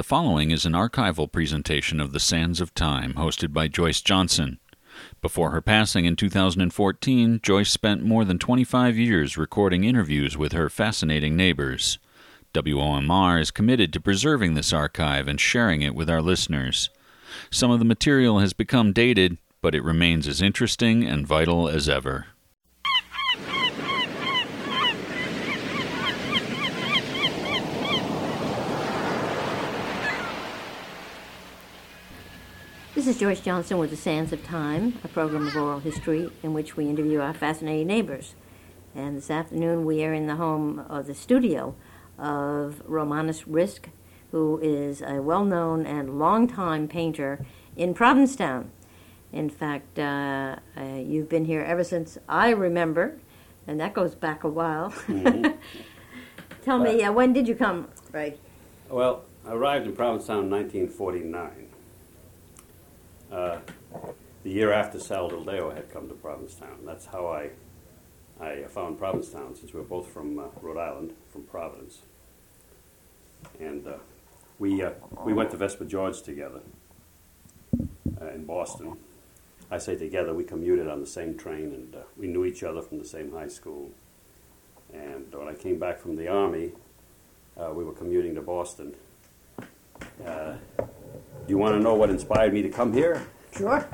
The following is an archival presentation of The Sands of Time, hosted by Joyce Johnson. Before her passing in 2014, Joyce spent more than 25 years recording interviews with her fascinating neighbors. WOMR is committed to preserving this archive and sharing it with our listeners. Some of the material has become dated, but it remains as interesting and vital as ever. This is Joyce Johnson with The Sands of Time, a program of oral history in which we interview our fascinating neighbors. And this afternoon we are in the home of the studio of Romanos Rizk, who is a well known and long-time painter in Provincetown. In fact, uh, uh, you've been here ever since I remember, and that goes back a while. Mhm. Tell me, uh, when did you come, Ray? Well, I arrived in Provincetown in 1949. Uh, the year after Sal Del Deo had come to Provincetown. That's how I, I found Provincetown, since we're both from uh, Rhode Island, from Providence. And uh, we, uh, we went to Vesper George together uh, in Boston. I say together, we commuted on the same train, and we knew each other from the same high school. And when I came back from the Army, we were commuting to Boston. Do you want to know what inspired me to come here? Sure.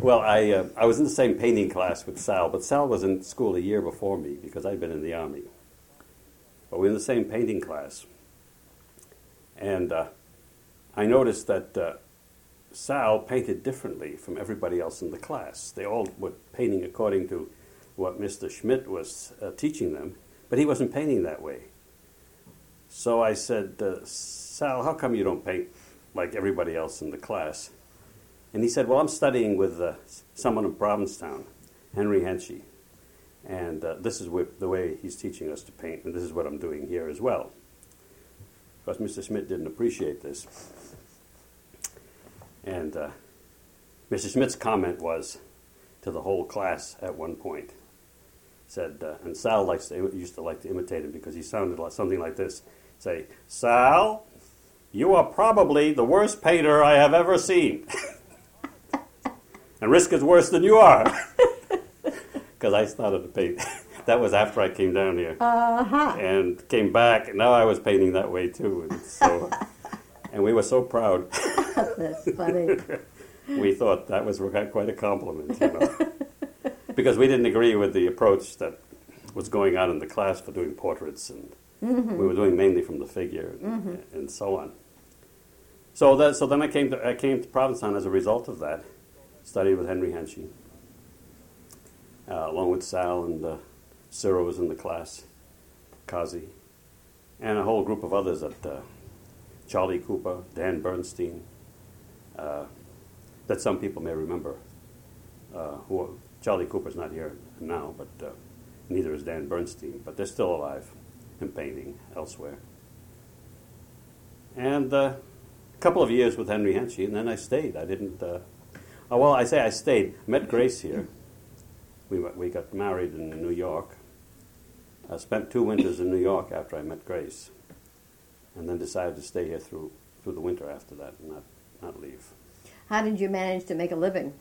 Well, I, uh, I was in the same painting class with Sal, but Sal was in school a year before me because I'd been in the Army. But we were in the same painting class. And uh, I noticed that uh, Sal painted differently from everybody else in the class. They all were painting according to what Mr. Schmidt was uh, teaching them, but he wasn't painting that way. So I said, uh, Sal, how come you don't paint like everybody else in the class? And he said, Well, I'm studying with uh, someone in Provincetown, Henry Hensche. And uh, this is the way he's teaching us to paint, and this is what I'm doing here as well. Of course, Mr. Schmidt didn't appreciate this. And uh, Mr. Schmidt's comment was to the whole class at one point said, uh, and Sal likes to, used to like to imitate him because he sounded like something like this say, Sal, you are probably the worst painter I have ever seen. and Rizk is worse than you are. Because I started to paint. that was after I came down here Uh huh. and came back, and now I was painting that way too. And, so, and we were so proud. That's funny. we thought that was uh, quite a compliment, you know. because we didn't agree with the approach that was going on in the class for doing portraits, and mm-hmm. we were doing mainly from the figure and, mm-hmm. and so on. So that, so then I came to I came to Provincetown as a result of that. Studied with Henry Hensche, uh, along with Sal and uh, Ciro was in the class, Cozzi, and a whole group of others at uh, Charlie Cooper, Dan Bernstein, uh, that some people may remember. Uh, who Charlie Cooper's not here now, but uh, neither is Dan Bernstein, but they're still alive and painting elsewhere. And uh, couple of years with Henry Hensche, and then I stayed. I didn't. Uh, oh, well, I say I stayed. Met Grace here. We we got married in New York. I spent two winters in New York after I met Grace, and then decided to stay here through through the winter after that, and not not leave. How did you manage to make a living?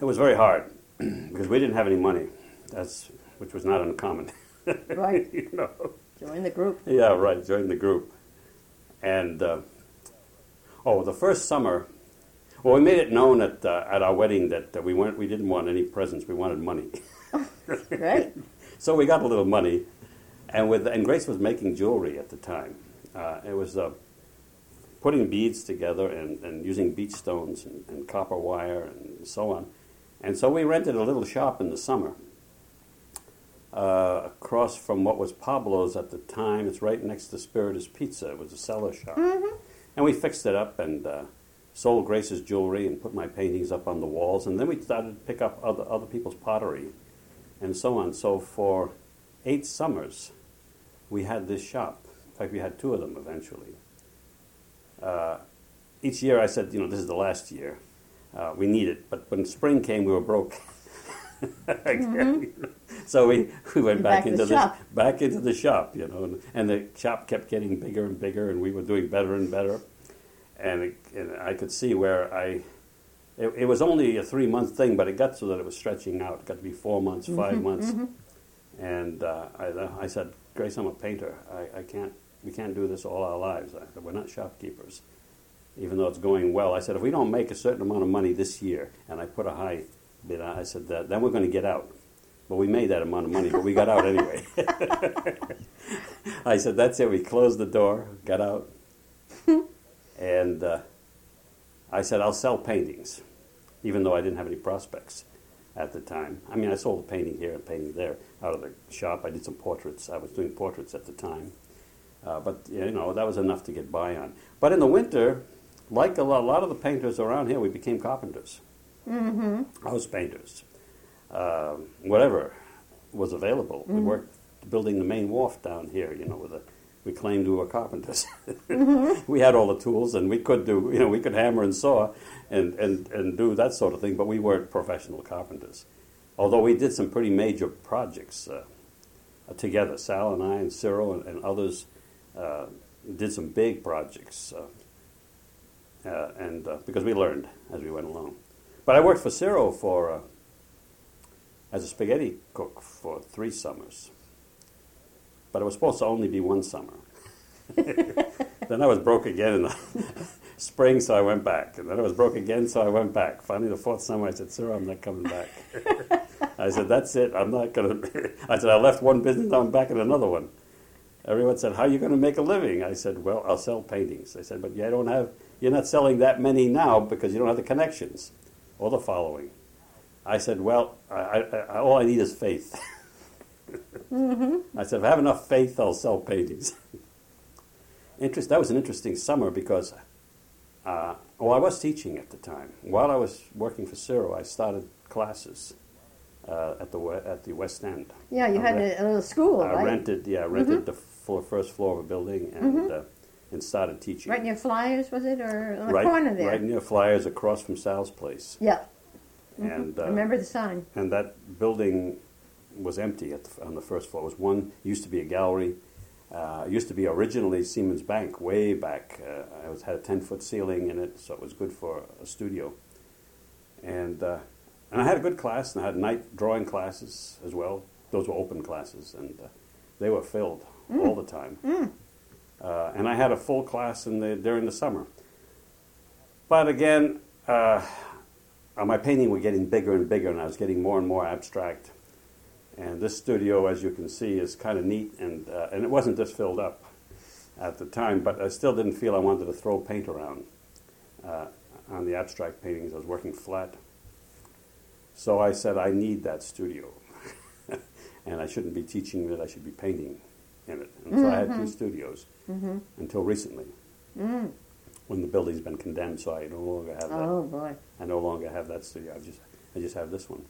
It was very hard because we didn't have any money, that's which was not uncommon. Right. you know. Join the group. Yeah, right. Join the group, and uh, oh, the first summer. Well, we made it known at uh, at our wedding that uh, we weren't we didn't want any presents. We wanted money. Right. So we got a little money, and with and Grace was making jewelry at the time. Uh, it was uh, putting beads together and, and using beach stones and, and copper wire and so on. And so we rented a little shop in the summer uh, across from what was Pablo's at the time. It's right next to Spiritus Pizza. It was a cellar shop, and we fixed it up and. Uh, Sold Grace's jewelry and put my paintings up on the walls, and then we started to pick up other, other people's pottery and so on. So for eight summers, we had this shop. In fact, we had two of them eventually. Uh, each year I said, you know, this is the last year. Uh, we need it. But when spring came, we were broke. Mm-hmm. So we, we went back, Back into the shop. back into the shop, you know, and, and the shop kept getting bigger and bigger, and we were doing better and better. And, it, and I could see where I, it, it was only a three month thing, but it got so that it was stretching out. It got to be four months, mm-hmm, 5 months. Mm-hmm. And uh, I, I said, Grace, I'm a painter. I, I can't, we can't do this all our lives. I said, we're not shopkeepers, even though it's going well. I said, if we don't make a certain amount of money this year, and I put a high on, I said, that, then we're going to get out. But we made that amount of money, but we got out anyway. I said, that's it. We closed the door, got out, and uh, I said, I'll sell paintings, even though I didn't have any prospects at the time. I mean, I sold a painting here and a painting there out of the shop. I did some portraits. I was doing portraits at the time. Uh, but, you know, that was enough to get by on. But in the winter, like a lot, a lot of the painters around here, we became carpenters, mm-hmm. house painters, uh, whatever was available. We worked building the main wharf down here, you know, with a, we claimed we were carpenters. we had all the tools and we could do, you know, we could hammer and saw and, and, and do that sort of thing, but we weren't professional carpenters. Although we did some pretty major projects uh, together, Sal and I and Ciro and, and others uh, did some big projects, uh, uh, and uh, because we learned as we went along. But I worked for Ciro for uh, as a spaghetti cook for three summers. But it was supposed to only be one summer. then I was broke again in the spring, so I went back. And then I was broke again, so I went back. Finally, the fourth summer, I said, Sir, I'm not coming back. I said, That's it. I'm not going to. I said, I left one business, now I'm back in another one. Everyone said, How are you going to make a living? I said, Well, I'll sell paintings. They said, But you don't have, you're not selling that many now because you don't have the connections or the following. I said, Well, I, I, I, all I need is faith. I said, If I have enough faith, I'll sell paintings. Interest, that was an interesting summer because, uh, well, I was teaching at the time. While I was working for Ciro, I started classes uh, at, the, at the West End. Yeah, you I had rent- a, a little school, I right? rented, yeah, I rented the floor, first floor of a building and, uh, and started teaching. Right near Flyers, was it, or on the right, corner there? right near Flyers, across from Sal's place, Yeah, and I uh, remember the sign. and that building was empty at the, on the first floor. It was one used to be a gallery. Uh, it used to be originally Seamen's Bank, way back. Uh, it was, had a ten foot ceiling in it, so it was good for a studio. And uh, and I had a good class, and I had night drawing classes as well. Those were open classes, and uh, they were filled all the time. Uh, and I had a full class in the during the summer. But again, uh, my painting were getting bigger and bigger, and I was getting more and more abstract. And this studio, as you can see, is kind of neat, and uh, and it wasn't just filled up at the time, but I still didn't feel I wanted to throw paint around uh, on the abstract paintings. I was working flat, so I said I need that studio, and I shouldn't be teaching it. I should be painting in it. And so I had two studios Mm-hmm. until recently, mm. when the building's been condemned. So I no longer have that. Oh boy. I no longer have that studio. I just I just have this one.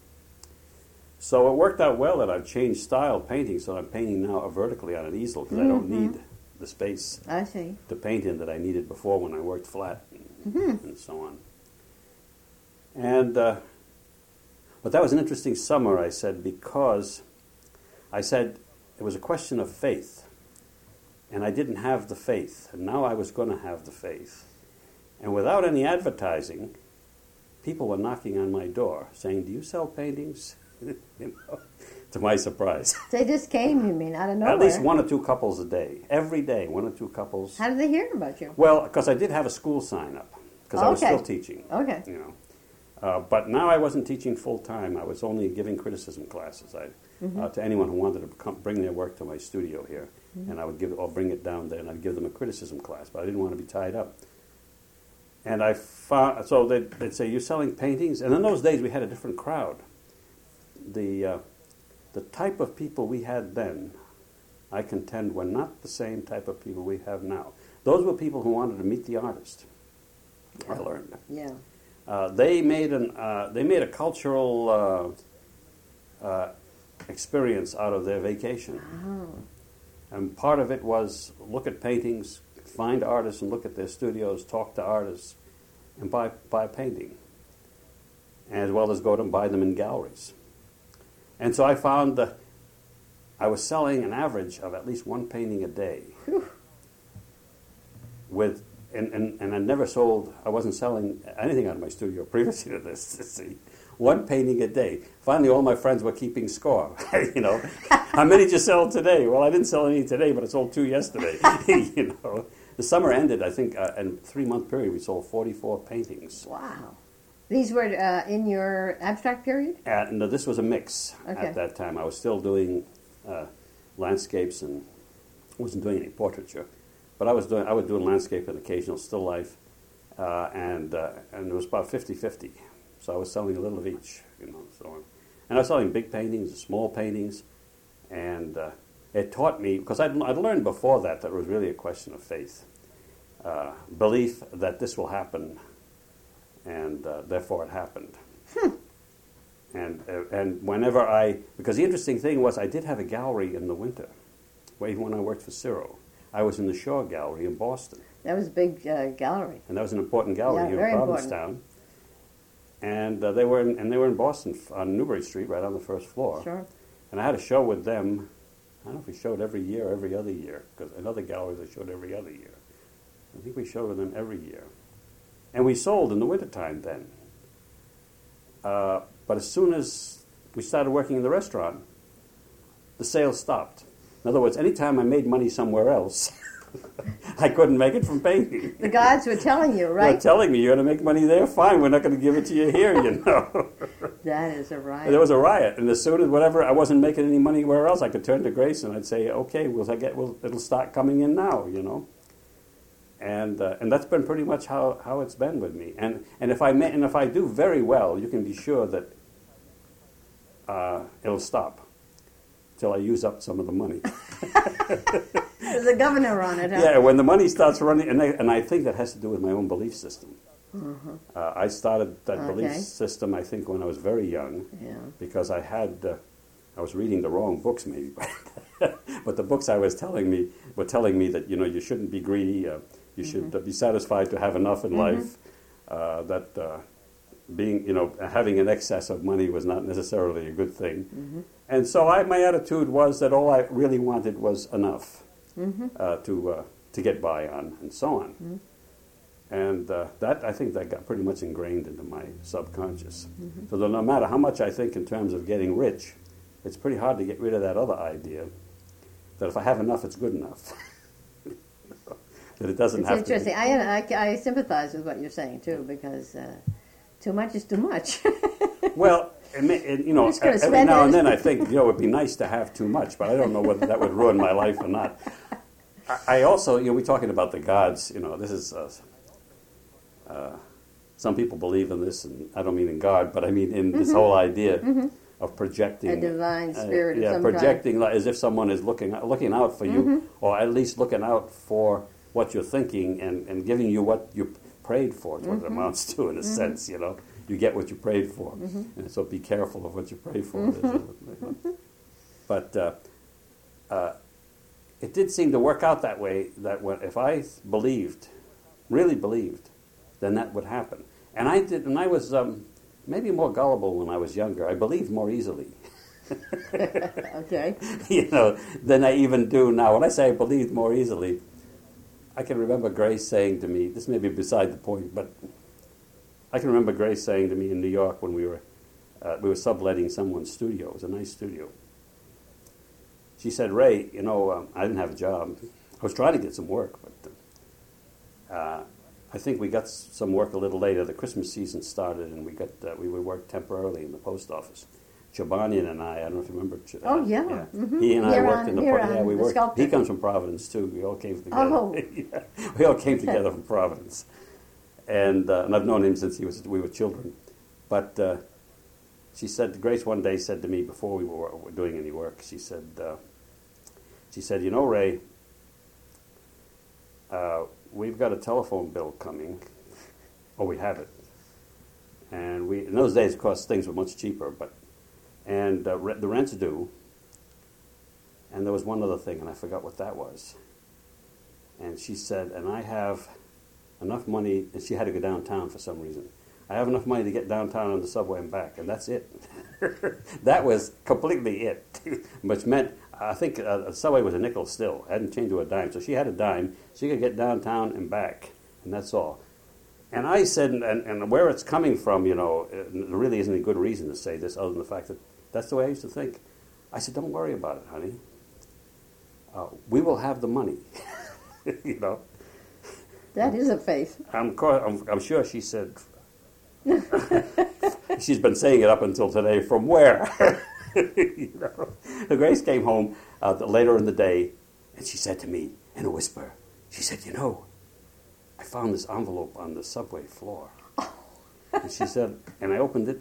So it worked out well that I've changed style painting, so I'm painting now vertically on an easel because I don't mm-hmm. need the space I see. to paint in that I needed before when I worked flat and, mm-hmm. and so on. And uh, but that was an interesting summer, I said, because I said it was a question of faith, and I didn't have the faith, and now I was going to have the faith, and without any advertising, people were knocking on my door saying, "Do you sell paintings?" you know, to my surprise. They just came, you mean, out of nowhere? At least one or two couples a day, every day, one or two couples. How did they hear about you? Well, because I did have a school sign up, because I was still teaching. Okay. You know, uh, but now I wasn't teaching full time. I was only giving criticism classes I, Mm-hmm. uh, to anyone who wanted to come, bring their work to my studio here, and I would give or bring it down there, and I'd give them a criticism class. But I didn't want to be tied up. And I found so they'd, they'd say, "You're selling paintings," and in those days we had a different crowd. The uh, the type of people we had then, I contend, were not the same type of people we have now. Those were people who wanted to meet the artist. I learned. Yeah. Uh, they made an uh, they made a cultural uh, uh, experience out of their vacation, and part of it was look at paintings, find artists, and look at their studios, talk to artists, and buy buy a painting, as well as go to buy them in galleries. And so I found that I was selling an average of at least one painting a day. With and, and, and I never sold, I wasn't selling anything out of my studio previously to this. See, one painting a day. Finally, all my friends were keeping score. you know, how many did you sell today? Well, I didn't sell any today, but I sold two yesterday. you know, the summer ended. I think uh, in three month period we sold forty four paintings. Wow. These were uh, in your abstract period? Uh, no, this was a mix Okay. at that time. I was still doing uh, landscapes and wasn't doing any portraiture, but I was doing I was doing landscape and occasional still life, uh, and uh, and it was about 50-50. So I was selling a little of each, you know, so on. And I was selling big paintings, small paintings, and uh, it taught me because I'd, I'd learned before that that it was really a question of faith, uh, belief that this will happen, and uh, therefore it happened. And, uh, and whenever I, because the interesting thing was I did have a gallery in the winter, even when I worked for Ciro. I was in the Shaw Gallery in Boston, That was a big uh, gallery. and that was an important gallery Yeah, here in. Provincetown. And uh, they were in, and they were in Boston on Newbury Street, right on the first floor. Sure. And I had a show with them. I don't know if we showed every year or every other year, because in other galleries I showed every other year. I think we showed with them every year. And we sold in the wintertime then. Uh, but as soon as we started working in the restaurant, the sales stopped. In other words, anytime I made money somewhere else, I couldn't make it from painting. The gods were telling you, right? They're telling me you're going to make money there. Fine, we're not going to give it to you here. You know. That is a riot. there was a riot, and as soon as whatever I wasn't making any money anywhere else, I could turn to Grace and I'd say, "Okay, well, I get, well, it'll start coming in now," you know. And uh, and that's been pretty much how, how it's been with me. And and if I ma- and if I do very well, you can be sure that uh, it'll stop till I use up some of the money. There's a governor on it, huh? yeah, when the money starts running, and I, and I think that has to do with my own belief system. Uh, I started that belief system, I think, when I was very young Yeah. because I had uh, I was reading the wrong books maybe, but the books I was telling me were telling me that you know you shouldn't be greedy, uh, you should uh, be satisfied to have enough in life, uh, that uh, being you know having an excess of money was not necessarily a good thing, and so I, my attitude was that all I really wanted was enough uh, to uh, to get by on, and so on. And uh, that, I think, that got pretty much ingrained into my subconscious. So that no matter how much I think in terms of getting rich, it's pretty hard to get rid of that other idea that if I have enough, it's good enough. that it doesn't It's have interesting. to. Be. I, I, I sympathize with what you're saying, too, because uh, too much is too much. Well, it, may- it, you know, You're just gonna every now it. and then I think, you know, it'd be nice to have too much, but I don't know whether that would ruin my life or not. I, also, you know, we're talking about the gods. You know, this is. Uh, uh, some people believe in this, and I don't mean in God, but I mean in this whole idea of projecting Mm-hmm. A divine uh, spirit of yeah, kind. projecting like, as if someone is looking looking out for you, Mm-hmm. or at least looking out for what you're thinking and, and giving you what you prayed for. Is what it Mm-hmm. amounts to, in a sense. You know, you get what you prayed for, Mm-hmm. and so be careful of what you pray for. but uh, uh, it did seem to work out that way. That when, if I believed, really believed, then that would happen. And I did, and I was um, maybe more gullible when I was younger. I believed more easily, okay. you know, than I even do now. When I say I believed more easily, I can remember Grace saying to me, this may be beside the point, but I can remember Grace saying to me in New York when we were uh, we were subletting someone's studio. It was a nice studio. She said, "Ray, you know, um, I didn't have a job. I was trying to get some work, but uh, I think we got some work a little later. The Christmas season started, and we got uh, we would work temporarily in the post office. Chobanian and I, I don't know if you remember. Ch- Oh, yeah. Mhm. He and I worked on- in the pro- yeah we worked. sculptor. He comes from Providence too. We all came together. Oh. Yeah. we all came together from Providence, and uh, and I've known him since he was we were children. But uh, she said, Grace one day said to me before we were, were doing any work, she said, uh, she said, you know, Ray, uh, we've got a telephone bill coming. Oh, we have it. And we in those days, of course, things were much cheaper, but and uh, re- the rent's due. And there was one other thing, and I forgot what that was. And she said, and I have enough money, and she had to go downtown for some reason. I have enough money to get downtown on the subway and back, and that's it. that was completely it, which meant I think uh, subway was a nickel still, hadn't changed to a dime. So she had a dime, she could get downtown and back, and that's all. And I said, and, and where it's coming from, you know, there really isn't a good reason to say this other than the fact that that's the way I used to think. I said, don't worry about it, honey. Uh, we will have the money, you know. That is a faith. I'm, I'm, I'm sure she said, she's been saying it up until today, from where? you know? Grace came home uh, later in the day, and she said to me in a whisper, she said, you know, I found this envelope on the subway floor. and she said, and I opened it.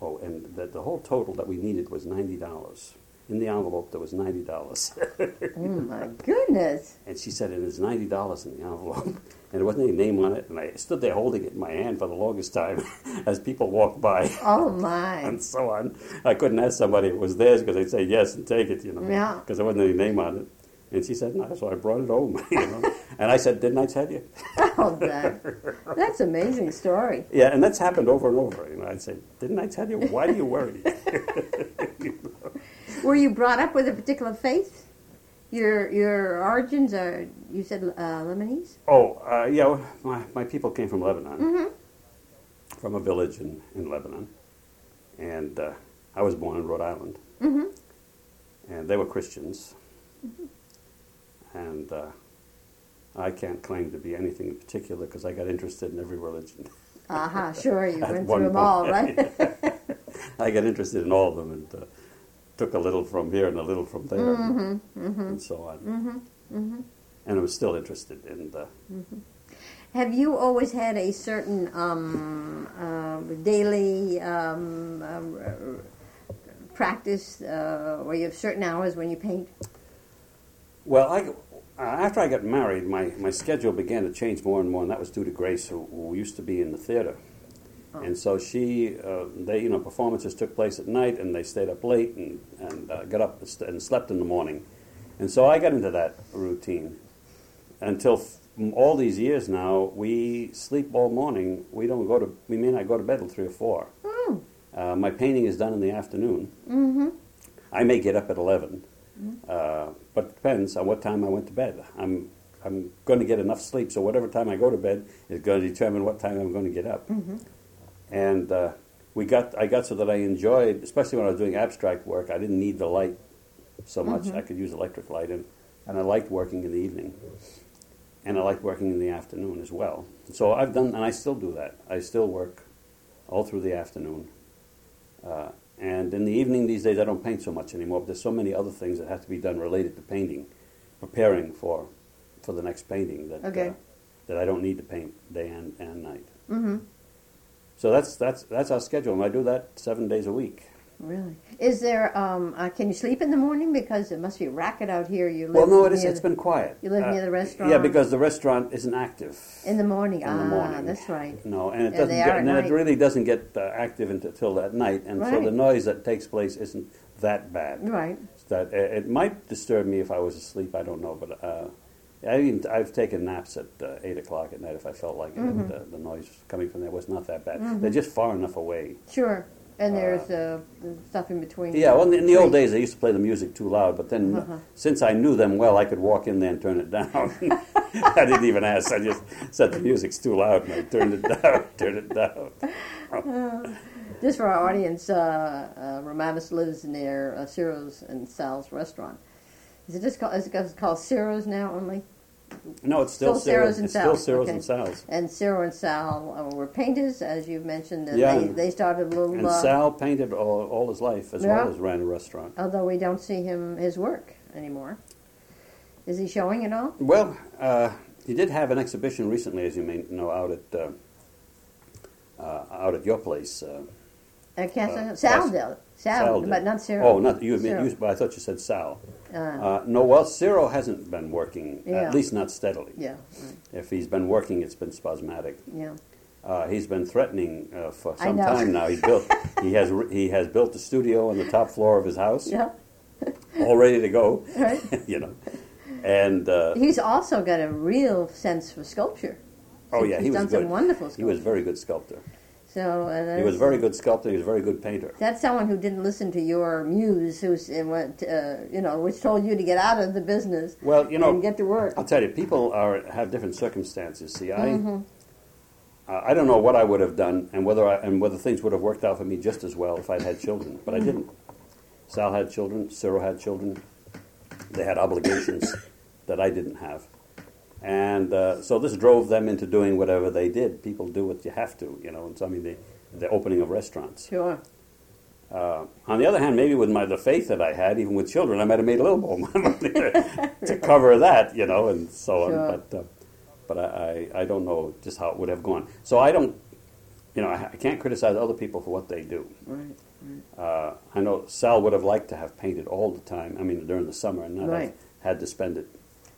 Oh, and the, the whole total that we needed was ninety dollars. In the envelope, there was ninety dollars. oh my goodness! And she said, "It is ninety dollars in the envelope," and there wasn't any name on it. And I stood there holding it in my hand for the longest time as people walked by. Oh my! and so on. I couldn't ask somebody it was theirs because they'd say yes and take it, you know. Yeah. Because there wasn't any name on it. And she said, no, so I brought it home, you know. and I said, didn't I tell you? Oh, that, that's amazing story. Yeah, and that's happened over and over. You know, I'd say, didn't I tell you? Why do you worry? Were you brought up with a particular faith? Your your origins are, you said uh, Lebanese? Oh, uh, yeah, my, my people came from Lebanon, mm-hmm. from a village in, in Lebanon. And uh, I was born in Rhode Island. Mm-hmm. And they were Christians. Mm-hmm and uh, I can't claim to be anything in particular because I got interested in every religion. Aha, uh-huh, sure, you went through them all, right? I got interested in all of them and uh, took a little from here and a little from there, mm-hmm, and, mm-hmm. and, so on. Mm-hmm, mm-hmm. and I was still interested in the. Have you always had a certain um, uh, daily um, uh, practice uh, where you have certain hours when you paint? Well, I, uh, after I got married, my, my schedule began to change more and more, and that was due to Grace, who, who used to be in the theater. Oh. And so she, uh, they, you know, performances took place at night, and they stayed up late and, and uh, got up and slept in the morning. And so I got into that routine. Until f- all these years now, we sleep all morning. We don't go to, we may not go to bed till three or four. Mm. Uh, my painting is done in the afternoon. Mm-hmm. I may get up at 11. Uh, but it depends on what time I went to bed. I'm I'm going to get enough sleep, so whatever time I go to bed is going to determine what time I'm going to get up. Mm-hmm. And uh, we got I got so that I enjoyed, especially when I was doing abstract work. I didn't need the light so much. Mm-hmm. I could use electric light, and and I liked working in the evening, and I liked working in the afternoon as well. So I've done, and I still do that. I still work all through the afternoon. Uh, and in the evening these days, I don't paint so much anymore. But there's so many other things that have to be done related to painting, preparing for for the next painting that okay. uh, that I don't need to paint day and, and night. Mm-hmm. So that's that's that's our schedule, and I do that seven days a week. Really? Is there? Um, uh, can you sleep in the morning because it must be racket out here? You live well, no, it is. The, it's been quiet. You live uh, near the restaurant. Yeah, because the restaurant isn't active in the morning. In ah, the morning, that's right. No, and it and doesn't. Get, and night. it really doesn't get uh, active until at night, and right. so the noise that takes place isn't that bad. Right. That it might disturb me if I was asleep. I don't know, but. Uh, I even, I've taken naps at uh, eight o'clock at night if I felt like mm-hmm. it. The, the, noise coming from there was not that bad. Mm-hmm. They're just far enough away. Sure. And there's uh, stuff in between. Yeah, well, in the, in the old days, they used to play the music too loud, but then Uh-huh. since I knew them well, I could walk in there and turn it down. I didn't even ask. I just said the music's too loud, and I turned it down, turned it down. Just for our audience, uh, uh, Romanos lives near uh, Ciro's and Sal's restaurant. Is it just called, is it called Ciro's now only? No, it's still, Still Ciro's and It's still Sal's, okay. and Sal's. And Ciro and Sal were painters, as you've mentioned. And Yeah. they, they started a little. And uh, Sal painted all, all his life as Yeah. well as ran a restaurant. although we don't see him his work anymore. Is he showing it all? Well, uh, he did have an exhibition recently, as you may know, out at uh, uh, out at your place. Uh, At Casa Uh, Sal did. Sal, Sal but not Ciro. Oh, not you. Ciro. you but I thought you said Sal. Uh, Uh, no, well, Ciro hasn't been working, Yeah. at least not steadily. yeah, right, If he's been working, it's been spasmodic. yeah. Uh, he's been threatening uh, for some time now. He built, he has, he has built a studio on the top floor of his house, Yeah, all ready to go. right. you know, and uh, He's also got a real sense for sculpture. oh yeah, He's he was done good. some wonderful He was a very good sculptor. So uh, He was a very good sculptor. He was a very good painter. That's someone who didn't listen to your muse, who's what uh, you know, which told you to get out of the business Well, you know, and get to work. I'll tell you, people are have different circumstances. See, I Mm-hmm. uh, I don't know what I would have done, and whether I, and whether things would have worked out for me just as well if I'd had children, but Mm-hmm. I didn't. Sal had children. Ciro had children. They had obligations that I didn't have, and uh, so this drove them into doing whatever they did. People do what you have to, you know. And so I mean, the the opening of restaurants. Sure. Uh, on the other hand, maybe with my the faith that I had, even with children, I might have made a little more money to, cover that, you know, and so Sure. on. But uh, but I, I I don't know just how it would have gone. So I don't, you know, I, I can't criticize other people for what they do. Right. Uh, I know Sal would have liked to have painted all the time. I mean, during the summer, and not Right. have had to spend it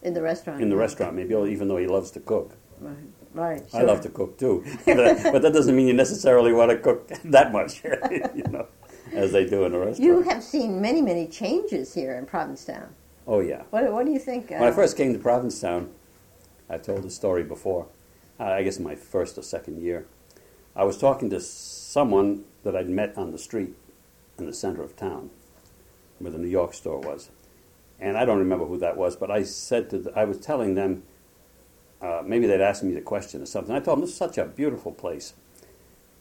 In the restaurant. in the restaurant. Maybe even though he loves to cook. Right. Right. I love to cook too, but, but that doesn't mean you necessarily want to cook that much, you know, as they do in a restaurant. You have seen many, many changes here in Provincetown. oh yeah. What, what do you think? Uh, When I first came to Provincetown, I told the story before, uh, I guess my first or second year, I was talking to someone that I'd met on the street in the center of town, where the New York store was. And I don't remember who that was, but I said to, the, I was telling them, uh, maybe they'd asked me the question or something. I told them, this is such a beautiful place.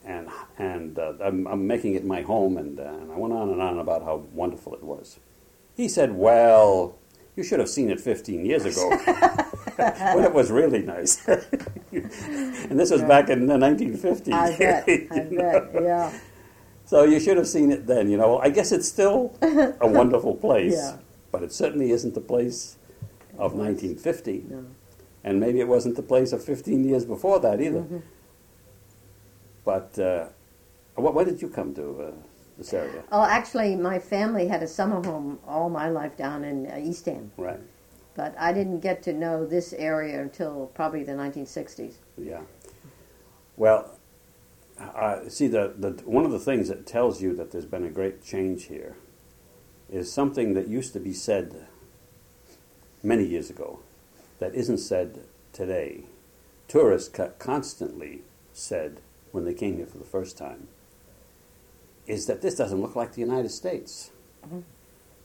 And, and uh, I'm, I'm making it my home, and, uh, and I went on and on about how wonderful it was. He said, well, you should have seen it 15 years ago when it was really nice. and this was back in the 1950s. I bet. I know. bet. Yeah. So you should have seen it then. You know, I guess it's still a wonderful place, Yeah. But it certainly isn't the place of 1950, No. and maybe it wasn't the place of 15 years before that either. Mm-hmm. But uh, wh- when did you come to uh, this area? Oh, actually, my family had a summer home all my life down in uh, East End, Right. but I didn't get to know this area until probably the 1960s. Yeah. Well, uh, see, the, the one of the things that tells you that there's been a great change here is something that used to be said many years ago that isn't said today. Tourists constantly said when they came here for the first time is that this doesn't look like the United States.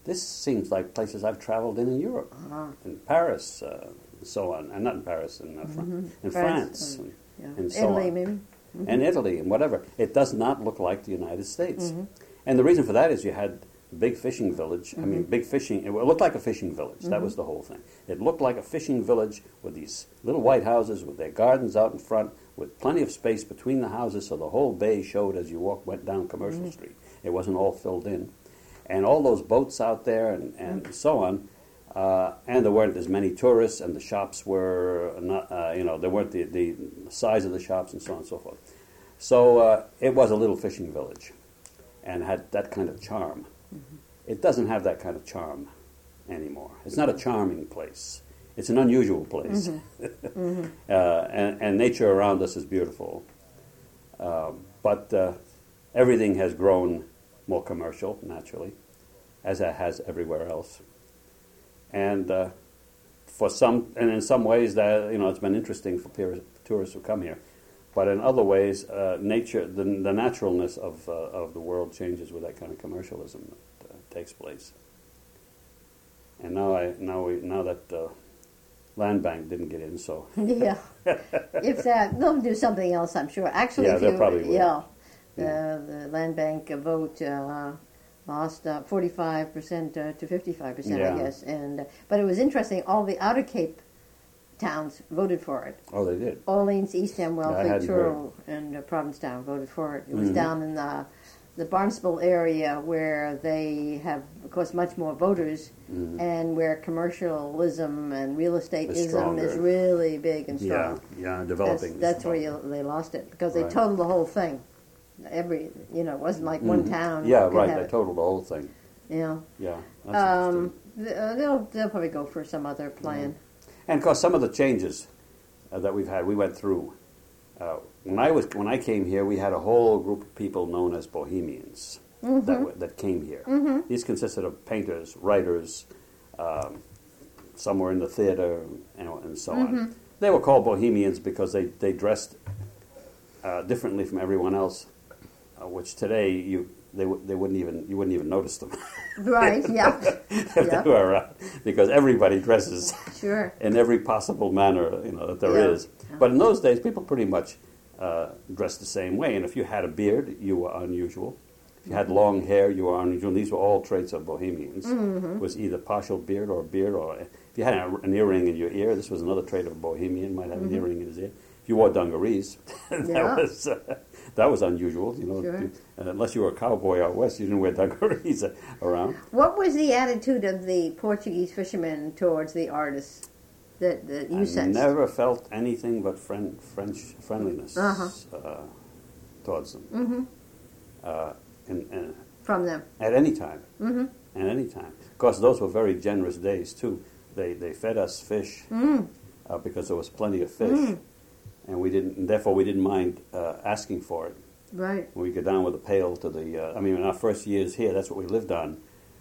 This seems like places I've traveled in in Europe, Uh-huh. in Paris, uh, and so on, and not in Paris, in, uh, Fran- in France, France, and, Yeah. and so Italy, on, maybe. and Italy, and whatever. It does not look like the United States. Mm-hmm. And the reason for that is you had big fishing village. I Mm-hmm. mean, big fishing. It looked like a fishing village. That was the whole thing. It looked like a fishing village with these little white houses with their gardens out in front, with plenty of space between the houses, so the whole bay showed as you walked went down Commercial Mm-hmm. Street. It wasn't all filled in, and all those boats out there and, and so on. Uh, and there weren't as many tourists, and the shops were not, uh, you know, there weren't the, the size of the shops and so on and so forth. So uh, it was a little fishing village and had that kind of charm. It doesn't have that kind of charm anymore. It's not a charming place. It's an unusual place. uh, and, and nature around us is beautiful. Um, but uh, everything has grown more commercial, naturally, as it has everywhere else. And uh, for some, and in some ways, that you know, it's been interesting for tourists who come here. But in other ways, uh, nature, the, the naturalness of, uh, of the world changes with that kind of commercialism that uh, takes place. And now, I, now, we, now that uh, Land Bank didn't get in, so yeah. if that, they'll do something else, I'm sure. Actually, Yeah, if you, probably will. yeah, Yeah. The, the land bank vote uh, lost uh, 45% uh, to 55%, Yeah. I guess. And uh, but it was interesting. All the Outer Cape towns voted for it. oh, they did. Orleans, East I Wellfleet, Truro, and uh, Provincetown voted for it. It was Mhm. down in the the Barnstable area where they have, of course, much more voters, Mhm. and where commercialism and real estate Is ism is stronger. really big and Yeah, strong. yeah, That's, developing. that's where you, they lost it because they Right. totaled the whole thing. Every, you know, it wasn't like one Mhm. town. Yeah, right. They it, totaled the whole thing. Yeah. Yeah, that's Um, uh, they'll they'll probably go for some other plan. And of course, some of the changes uh, that we've had, we went through. Uh, when I was when I came here, we had a whole group of people known as Bohemians Mm-hmm. that w- that came here. These consisted of painters, writers, um, some were in the theater, and, and so Mm-hmm. on. They were called Bohemians because they, they dressed uh, differently from everyone else, uh, which today you they, they wouldn't even you wouldn't even notice them Right, yeah, if Yeah. they were around because everybody dresses sure. in every possible manner you know that there is. Yeah. But in those days, people pretty much uh, dressed the same way. And if you had a beard, you were unusual. If you had long hair, you were unusual. These were all traits of Bohemians. Mm-hmm. Was either partial beard or beard, or if you had a, an earring in your ear, this was another trait of a Bohemian. Might have an earring in his ear. If you wore dungarees, that Mm-hmm. Yeah. was uh, that was unusual. You know, Sure. Unless you were a cowboy out west, you didn't wear dungarees around. What was the attitude of the Portuguese fishermen towards the artists that, that you I sensed? never felt anything but friend, French friendliness Uh-huh. uh, towards them. Mm-hmm. Uh, and, and From them. at any time, Mm-hmm. at any time. Of course, those were very generous days too. They they fed us fish Mm. uh, because there was plenty of fish, Mm. And we didn't. And therefore, we didn't mind uh, asking for it. Right. When we go down with a pail to the. Uh, I mean, in our first years here, that's what we lived on.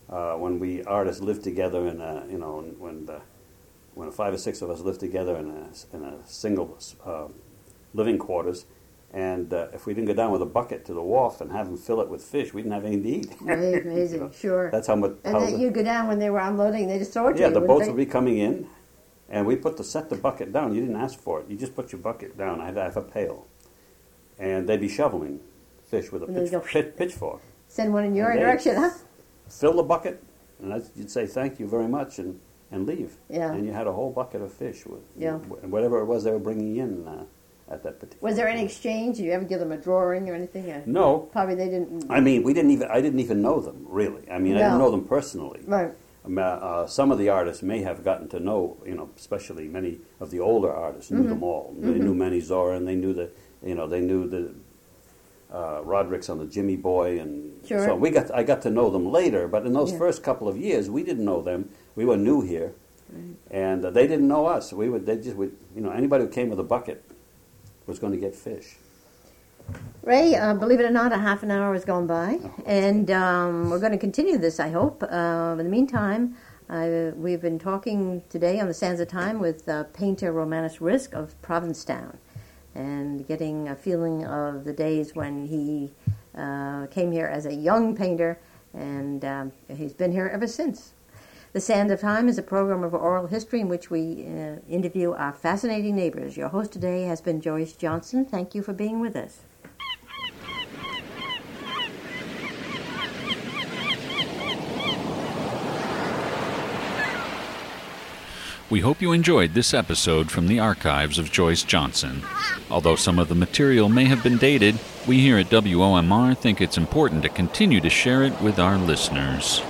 Uh, when we artists lived together in a, you know, when the, when five or six of us lived together in a, in a single uh, living quarters, and uh, if we didn't go down with a bucket to the wharf and have them fill it with fish, we didn't have anything to eat. Right, amazing, sure. That's how much. and how then the- you go down when they were unloading, they just throw it to yeah, the boats they? would be coming in, and we put the set the bucket down. You didn't ask for it. You just put your bucket down. I had have a pail, and they'd be shoveling fish with a pitch, go- pit, pitchford. Send one in your And direction, huh? Fill the bucket, and that's, you'd say thank you very much, and, and leave. Yeah. And you had a whole bucket of fish with Yeah. whatever it was they were bringing in uh, at that particular. Was there any exchange? Did you ever give them a drawing or anything? Uh, No, Probably they didn't. I mean we didn't even. I didn't even know them really. I mean I didn't know them personally. Right. Uh, some of the artists may have gotten to know, you know, especially many of the older artists knew Mm-hmm. them all. They knew Manny Zora, and they knew the, you know, they knew the uh, Roderick's on the Jimmy Boy, and Sure. so we got. I got to know them later, but in those Yeah. first couple of years, we didn't know them. We were new here, and uh, they didn't know us. We would. They just would. You know, anybody who came with a bucket was going to get fish. Ray, uh, believe it or not, a half an hour has gone by, and um, we're going to continue this, I hope. Uh, in the meantime, uh, we've been talking today on the Sands of Time with painter Romanos Rizk of Provincetown, and getting a feeling of the days when he uh, came here as a young painter, and um, he's been here ever since. The Sand of Time is a program of oral history in which we uh, interview our fascinating neighbors. Your host today has been Joyce Johnson. Thank you for being with us. We hope you enjoyed this episode from the archives of Joyce Johnson. Although some of the material may have been dated, we here at WOMR think it's important to continue to share it with our listeners.